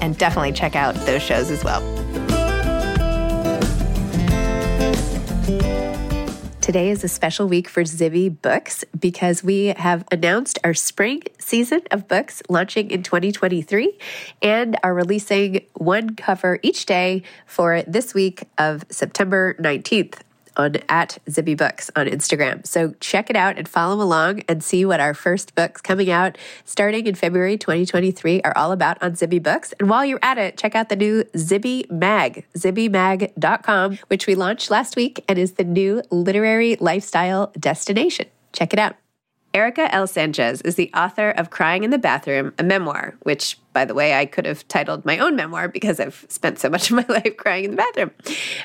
and definitely check out those shows as well. Today is a special week for Zibby Books because we have announced our spring season of books launching in 2023 and are releasing one cover each day for this week of September 19th on at Zibby Books on Instagram. So check it out and follow along and see what our first books coming out starting in February 2023 are all about on Zibby Books. And while you're at it, check out the new Zibby Mag, zibbymag.com, which we launched last week and is the new literary lifestyle destination. Check it out. Erika L. Sánchez is the author of Crying in the Bathroom, a memoir, which, by the way, I could have titled my own memoir because I've spent so much of my life crying in the bathroom.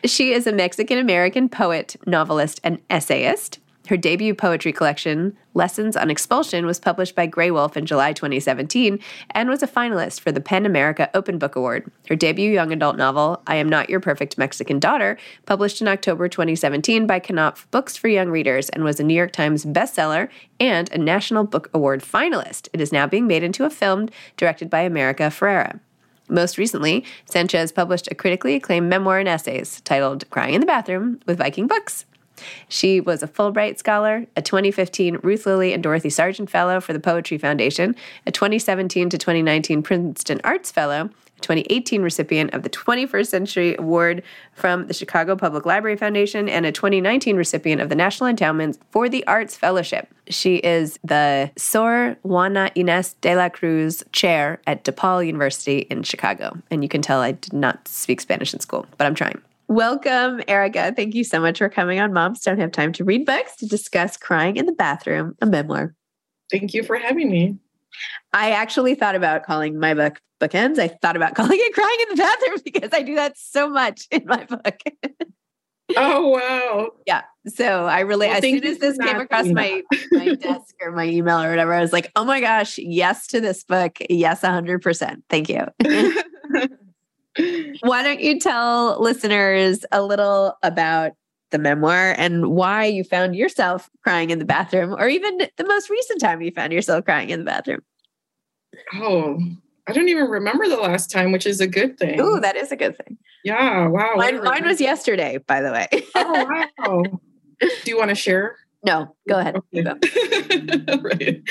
She is a Mexican American poet, novelist, and essayist. Her debut poetry collection, Lessons on Expulsion, was published by Graywolf in July 2017 and was a finalist for the PEN America Open Book Award. Her debut young adult novel, I Am Not Your Perfect Mexican Daughter, published in October 2017 by Knopf Books for Young Readers and was a New York Times bestseller and a National Book Award finalist. It is now being made into a film directed by America Ferrera. Most recently, Sánchez published a critically acclaimed memoir and essays titled Crying in the Bathroom with Viking Books. She was a Fulbright Scholar, a 2015 Ruth Lilly and Dorothy Sargent Fellow for the Poetry Foundation, a 2017 to 2019 Princeton Arts Fellow, a 2018 recipient of the 21st Century Award from the Chicago Public Library Foundation, and a 2019 recipient of the National Endowment for the Arts Fellowship. She is the Sor Juana Inés de la Cruz Chair at DePaul University in Chicago. And you can tell I did not speak Spanish in school, but I'm trying. Welcome, Erika. Thank you so much for coming on Moms Don't Have Time to Read Books to discuss Crying in the Bathroom, a memoir. Thank you for having me. I actually thought about calling my book Bookends. I thought about calling it Crying in the Bathroom because I do that so much in my book. oh wow. Yeah. So I really Well, as soon as this came across my, my desk or my email or whatever, I was like, oh my gosh, yes to this book. Yes, hundred percent. Thank you. Why don't you tell listeners a little about the memoir and why you found yourself crying in the bathroom, or even the most recent time you found yourself crying in the bathroom? oh, I don't even remember the last time, which is a good thing. Oh, that is a good thing. yeah. Wow. Mine, mine was yesterday, by the way. Oh wow. Do you want to share? no, go ahead. You go. Right.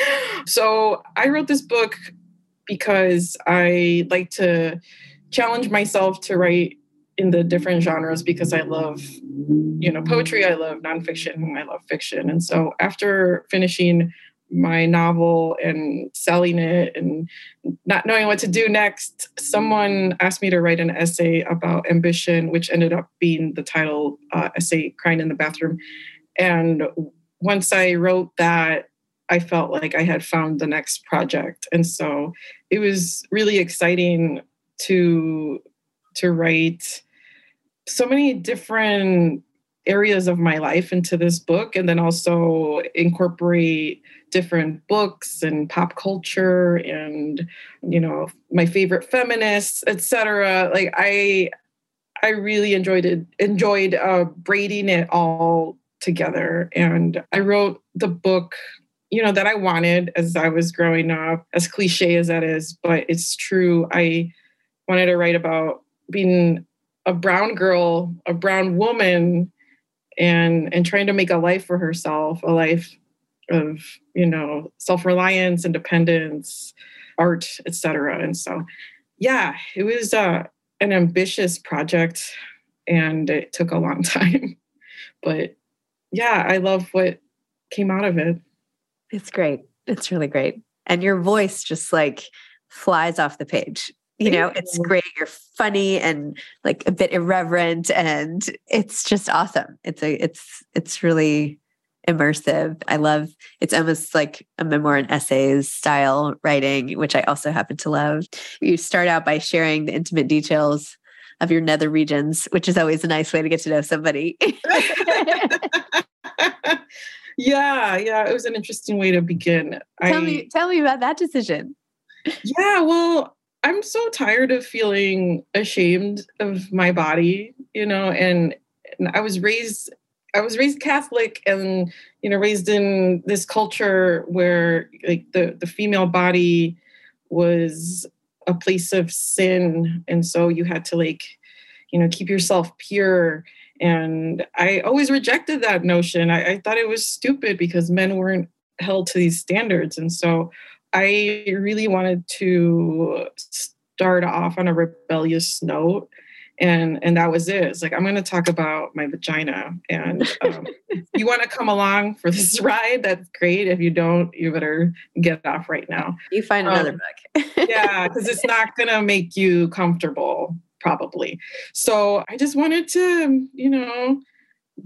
So I wrote this book because I like to challenge myself to write in the different genres because I love, you know, poetry, I love nonfiction, I love fiction. And so after finishing my novel and selling it and not knowing what to do next, someone asked me to write an essay about ambition, which ended up being the title uh, essay, Crying in the Bathroom. And once I wrote that, I felt like I had found the next project. And so it was really exciting to to write so many different areas of my life into this book and then also incorporate different books and pop culture and you know my favorite feminists etc like i i really enjoyed it enjoyed uh braiding it all together. And i wrote the book you know that i wanted as i was growing up as cliche as that is but it's true. I wanted to write about being a brown girl a brown woman and and trying to make a life for herself a life of you know self-reliance independence art etc and so yeah it was uh, an ambitious project and it took a long time but yeah i love what came out of it It's great. It's really great. And your voice just like flies off the page. You know, it's great. You're funny and like a bit irreverent and it's just awesome. It's a it's it's really immersive. I love it's almost like a memoir and essays style writing, which I also happen to love. You start out by sharing the intimate details of your nether regions, which is always a nice way to get to know somebody. yeah yeah it was an interesting way to begin tell I, me tell me about that decision. Yeah, well, I'm so tired of feeling ashamed of my body, you know, and, and I was raised I was raised Catholic and you know raised in this culture where like the the female body was a place of sin. And so you had to like you know keep yourself pure. And I always rejected that notion. I, I thought it was stupid because men weren't held to these standards. And so I really wanted to start off on a rebellious note. And, and that was it. It's like, I'm going to talk about my vagina. And um, if you want to come along for this ride, that's great. If you don't, you better get off right now. You find another Um, book. Yeah, because it's not going to make you comfortable, probably. So I just wanted to, you know,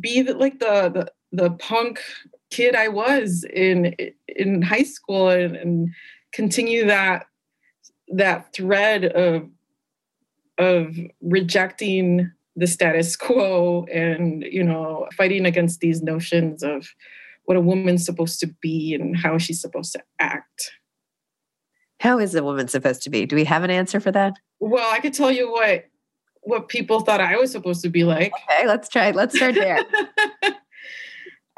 be the, like the, the, the punk kid I was in in high school and, and continue that that thread of of rejecting the status quo and you know fighting against these notions of what a woman's supposed to be and how she's supposed to act. How is a woman supposed to be? Do we have an answer for that? Well, I could tell you what what people thought I was supposed to be like. Okay, let's try. Let's start there.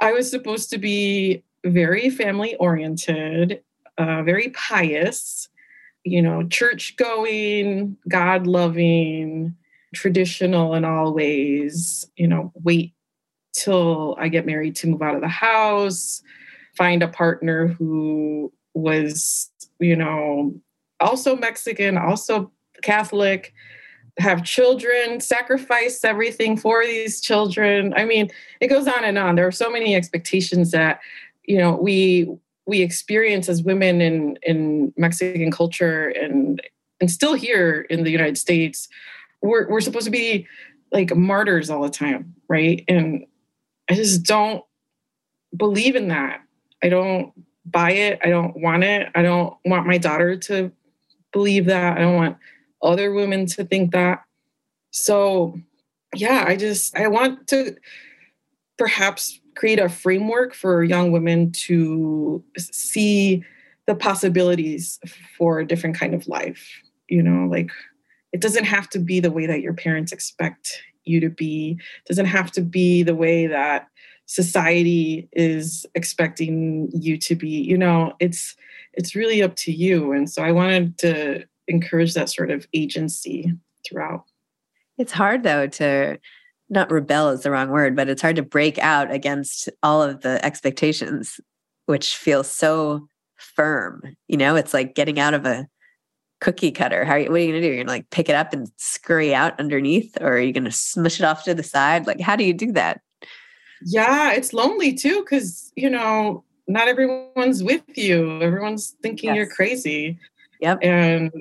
I was supposed to be very family oriented, uh, very pious, you know, church going, God loving, traditional in all ways, you know, wait till I get married to move out of the house, find a partner who was, you know, also Mexican, also Catholic, have children, sacrifice everything for these children. I mean, it goes on and on. There are so many expectations that, you know, we we experience as women in in Mexican culture and and still here in the United States. We're we're supposed to be like martyrs all the time, right? And I just don't believe in that. I don't buy it. I don't want it. I don't want my daughter to believe that. I don't want other women to think that. So, yeah, I just I want to perhaps create a framework for young women to see the possibilities for a different kind of life. You know, like it doesn't have to be the way that your parents expect you to be. It doesn't have to be the way that society is expecting you to be. You know, it's it's really up to you. And so I wanted to encourage that sort of agency throughout. It's hard though to not rebel is the wrong word, but it's hard to break out against all of the expectations, which feel so firm. You know, it's like getting out of a cookie cutter. How are you, what are you going to do? You're going to like pick it up and scurry out underneath, or are you going to smush it off to the side? Like, how do you do that? Yeah, it's lonely too, because, you know, not everyone's with you. Everyone's thinking yes. you're crazy. Yep. And,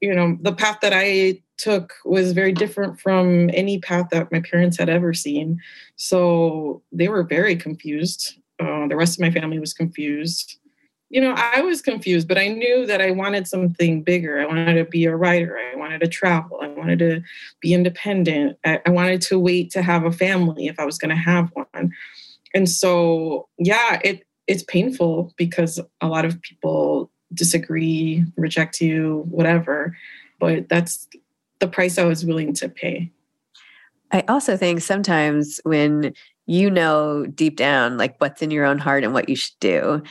you know, the path that I took was very different from any path that my parents had ever seen. So they were very confused. Uh, the rest of my family was confused. You know, I was confused, but I knew that I wanted something bigger. I wanted to be a writer. I wanted to travel. I wanted to be independent. I, I wanted to wait to have a family if I was going to have one. And so, yeah, it it's painful because a lot of people disagree, reject you, whatever. But that's the price I was willing to pay. I also think sometimes when you know deep down like what's in your own heart and what you should do,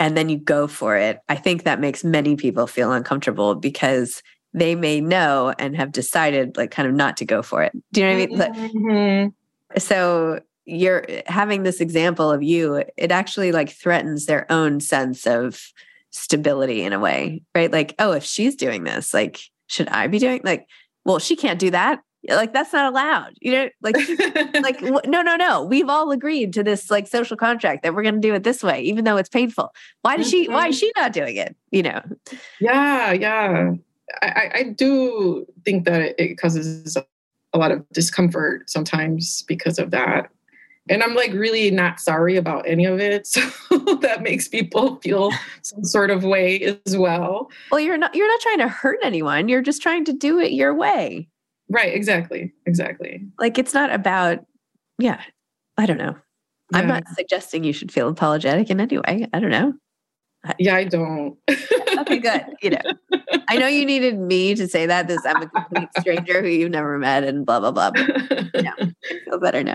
and then you go for it, I think that makes many people feel uncomfortable because they may know and have decided like kind of not to go for it. Do you know what I mean? Mm-hmm. So you're having this example of you, it actually like threatens their own sense of stability in a way, right? Like, oh, if she's doing this, like, should I be doing like well, she can't do that. Like that's not allowed. You know, like like no, no, no. We've all agreed to this like social contract that we're going to do it this way, even though it's painful. Why does she? Why is mm-hmm. she not doing it? You know? Yeah, yeah. I, I do think that it causes a lot of discomfort sometimes because of that and i'm like really not sorry about any of it so that makes people feel some sort of way as well. Well you're not you're not trying to hurt anyone you're just trying to do it your way. Right exactly exactly. Like it's not about yeah i don't know. Yeah. i'm not suggesting you should feel apologetic in any way i don't know. Yeah i don't. Okay good you know. I know you needed me to say that this i'm a complete stranger who you've never met and blah blah blah but, you know, feel better now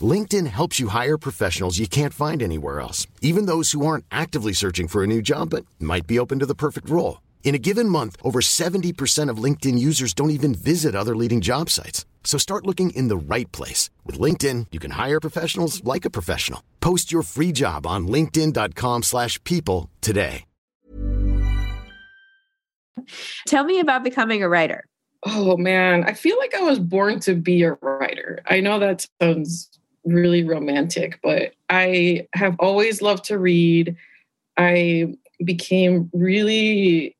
LinkedIn helps you hire professionals you can't find anywhere else, even those who aren't actively searching for a new job but might be open to the perfect role. In a given month, over 70% of LinkedIn users don't even visit other leading job sites. So start looking in the right place. With LinkedIn, you can hire professionals like a professional. Post your free job on linkedin.com slash people today. Tell me about becoming a writer. Oh, man. I feel like I was born to be a writer. I know that sounds really romantic, but I have always loved to read. I became really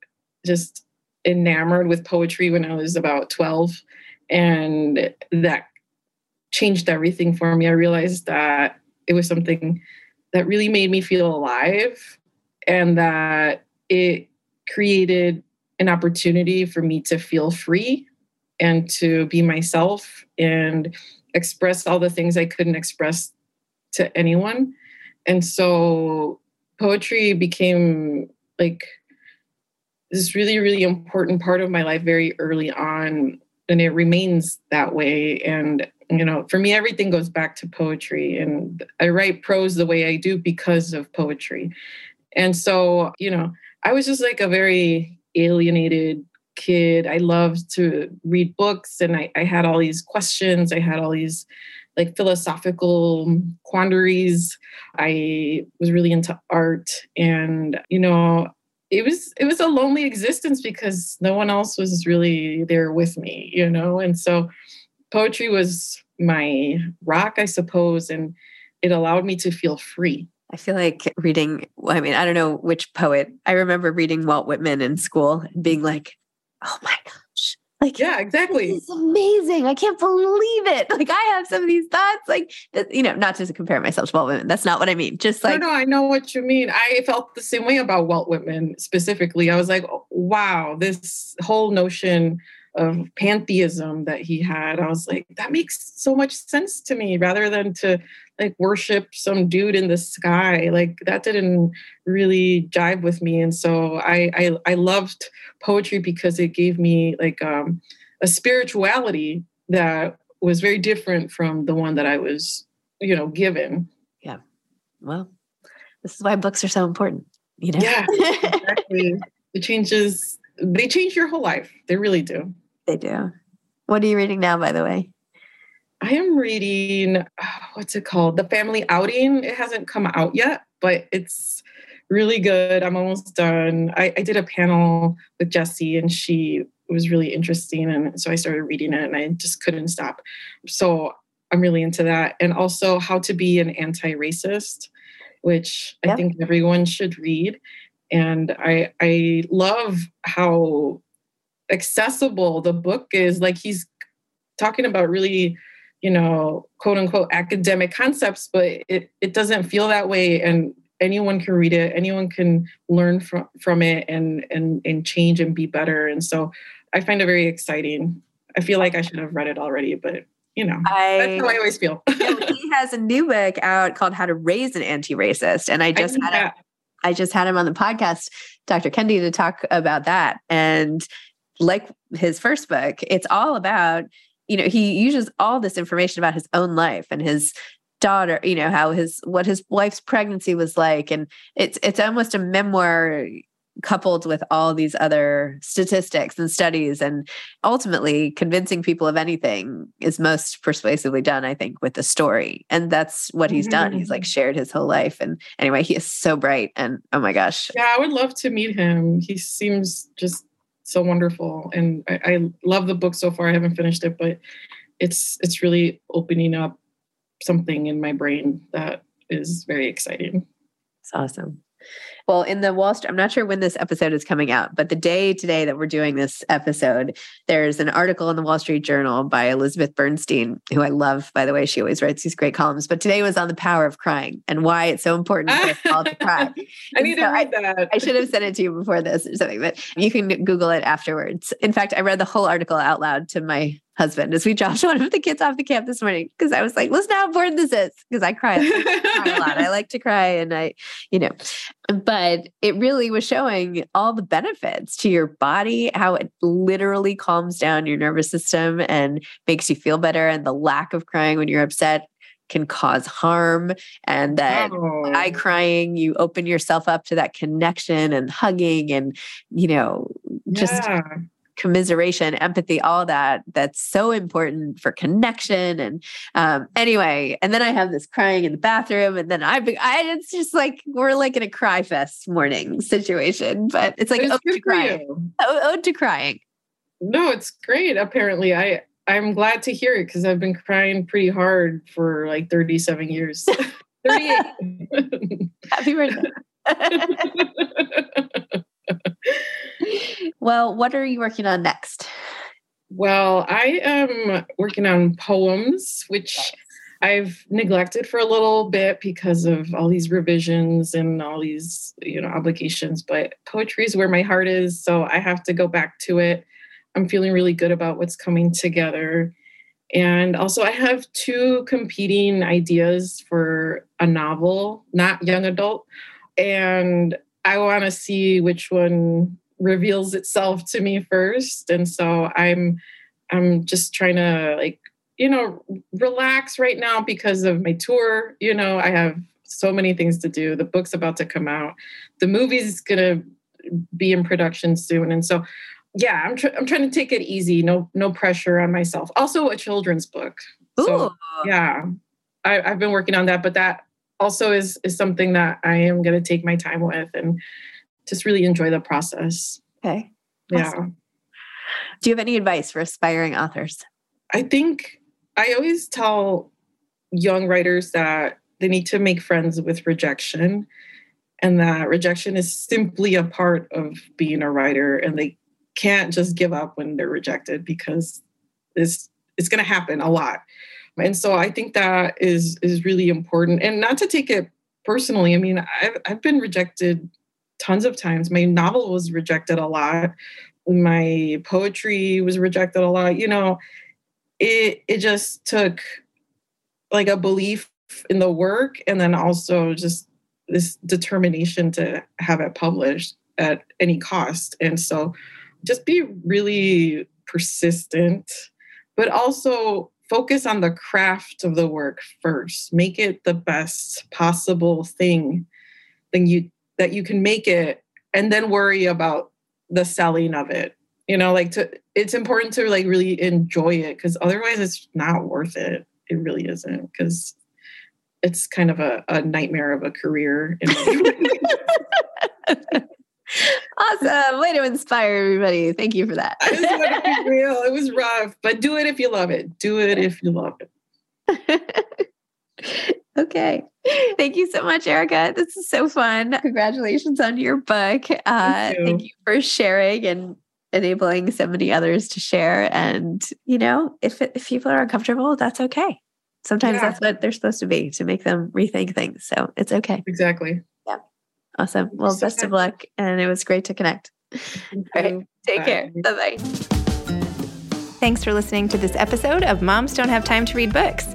just enamored with poetry when I was about 12. And that changed everything for me. I realized that it was something that really made me feel alive and that it created an opportunity for me to feel free and to be myself and express all the things I couldn't express to anyone. And so poetry became like this really, really important part of my life very early on. And it remains that way. And, you know, for me, everything goes back to poetry. And I write prose the way I do because of poetry. And so, you know, I was just like a very alienated kid. I loved to read books and I, I had all these questions. I had all these like philosophical quandaries. I was really into art and, you know, it was it was a lonely existence because no one else was really there with me, you know? And so poetry was my rock, I suppose, and it allowed me to feel free. I feel like reading, I mean, I don't know which poet. I remember reading Walt Whitman in school being like, oh my gosh. Like, yeah, exactly. It's amazing. I can't believe it. Like, I have some of these thoughts, like, you know, not to compare myself to Walt Whitman. That's not what I mean. Just like, no, no, I know what you mean. I felt the same way about Walt Whitman specifically. I was like, oh, wow, this whole notion of pantheism that he had. I was like, that makes so much sense to me rather than to like worship some dude in the sky. Like that didn't really jive with me. And so I I, I loved poetry because it gave me like um, a spirituality that was very different from the one that I was, you know, given. Yeah. Well, this is why books are so important. You know? Yeah, exactly. it changes they change your whole life. They really do. They do. What are you reading now, by the way? I am reading, what's it called? The Family Outing. It hasn't come out yet, but it's really good. I'm almost done. I, I did a panel with Jessi, and she was really interesting. And so I started reading it, and I just couldn't stop. So I'm really into that. And also, How to Be an Anti Racist, which yep. I think everyone should read. And I, I love how accessible the book is. Like he's talking about really, you know, quote unquote academic concepts, but it, it doesn't feel that way. And anyone can read it, anyone can learn from, from it and, and, and change and be better. And so I find it very exciting. I feel like I should have read it already, but you know, I, that's how I always feel. he has a new book out called How to Raise an Anti-Racist. And I just I had a, I just had him on the podcast, Dr. Kendi, to talk about that. And like his first book, it's all about, you know, he uses all this information about his own life and his daughter, you know, how his what his wife's pregnancy was like. And it's it's almost a memoir coupled with all these other statistics and studies. And ultimately convincing people of anything is most persuasively done i think with the story. And that's what he's done. He's like mm-hmm. shared his whole life. And anyway he is so bright. And oh my gosh. Yeah i would love to meet him. He seems just so wonderful. And I, I love the book so far. I haven't finished it but it's it's really opening up something in my brain that is very exciting. It's awesome well, in the Wall Street, I'm not sure when this episode is coming out, but the day today that we're doing this episode, there's an article in the Wall Street Journal by Elizabeth Bernstein, who I love, by the way. She always writes these great columns, but today was on the power of crying and why it's so important for us all to cry. I need so to read that. I, I should have sent it to you before this or something, but you can Google it afterwards. In fact, I read the whole article out loud to my husband as we dropped one of the kids off the camp this morning because I was like, listen how important this is because I cry, I cry a lot. I like to cry and I, you know, but it really was showing all the benefits to your body, how it literally calms down your nervous system and makes you feel better. And the lack of crying when you're upset can cause harm and that oh. eye crying you open yourself up to that connection and hugging and you know just yeah commiseration, empathy, all that. That's so important for connection. And um, anyway, and then I have this crying in the bathroom, and then I, I it's just like we're like in a cry fest morning situation, but it's like ode to crying. Ode to crying. No, it's great. Apparently, I I'm glad to hear it because I've been crying pretty hard for like 37 years. 38. Happy birthday. Well, what are you working on next? Well, I am working on poems, which I've neglected for a little bit because of all these revisions and all these, you know, obligations. But poetry is where my heart is, so I have to go back to it. I'm feeling really good about what's coming together. And also, I have two competing ideas for a novel, not young adult. And I want to see which one reveals itself to me first. And so I'm I'm just trying to like, you know, relax right now because of my tour. You know, I have so many things to do. The book's about to come out. The movie's gonna be in production soon. And so yeah, I'm tr- I'm trying to take it easy. No no pressure on myself. Also a children's book. Ooh. So yeah. I, I've been working on that, but that also is is something that I am going to take my time with and just really enjoy the process. Okay. Yeah. Do you have any advice for aspiring authors? I think I always tell young writers that they need to make friends with rejection and that rejection is simply a part of being a writer and they can't just give up when they're rejected because it's it's going to happen a lot and so i think that is is really important. And not to take it personally i mean i've, I've been rejected tons of times. My novel was rejected a lot. My poetry was rejected a lot. You know it it just took like a belief in the work and then also just this determination to have it published at any cost. And so just be really persistent but also focus on the craft of the work first. Make it the best possible thing thing you that you can make it and then worry about the selling of it. You know like to it's important to like really enjoy it because otherwise it's not worth it. It really isn't because it's kind of a, a nightmare of a career awesome. Way to inspire everybody. Thank you for that. I just want to be real. It was rough but do it if you love it. Do it if you love it. Okay. Thank you so much erika. This is so fun. Congratulations on your book. Uh, thank, you. thank you for sharing and enabling so many others to share. And you know if, if people are uncomfortable that's okay. Sometimes yeah. that's what they're supposed to be to make them rethink things. So it's okay. Exactly awesome. Well so best good. of luck and it was great to connect. All right um, take bye. care bye-bye. Thanks for listening to this episode of moms don't have time to read books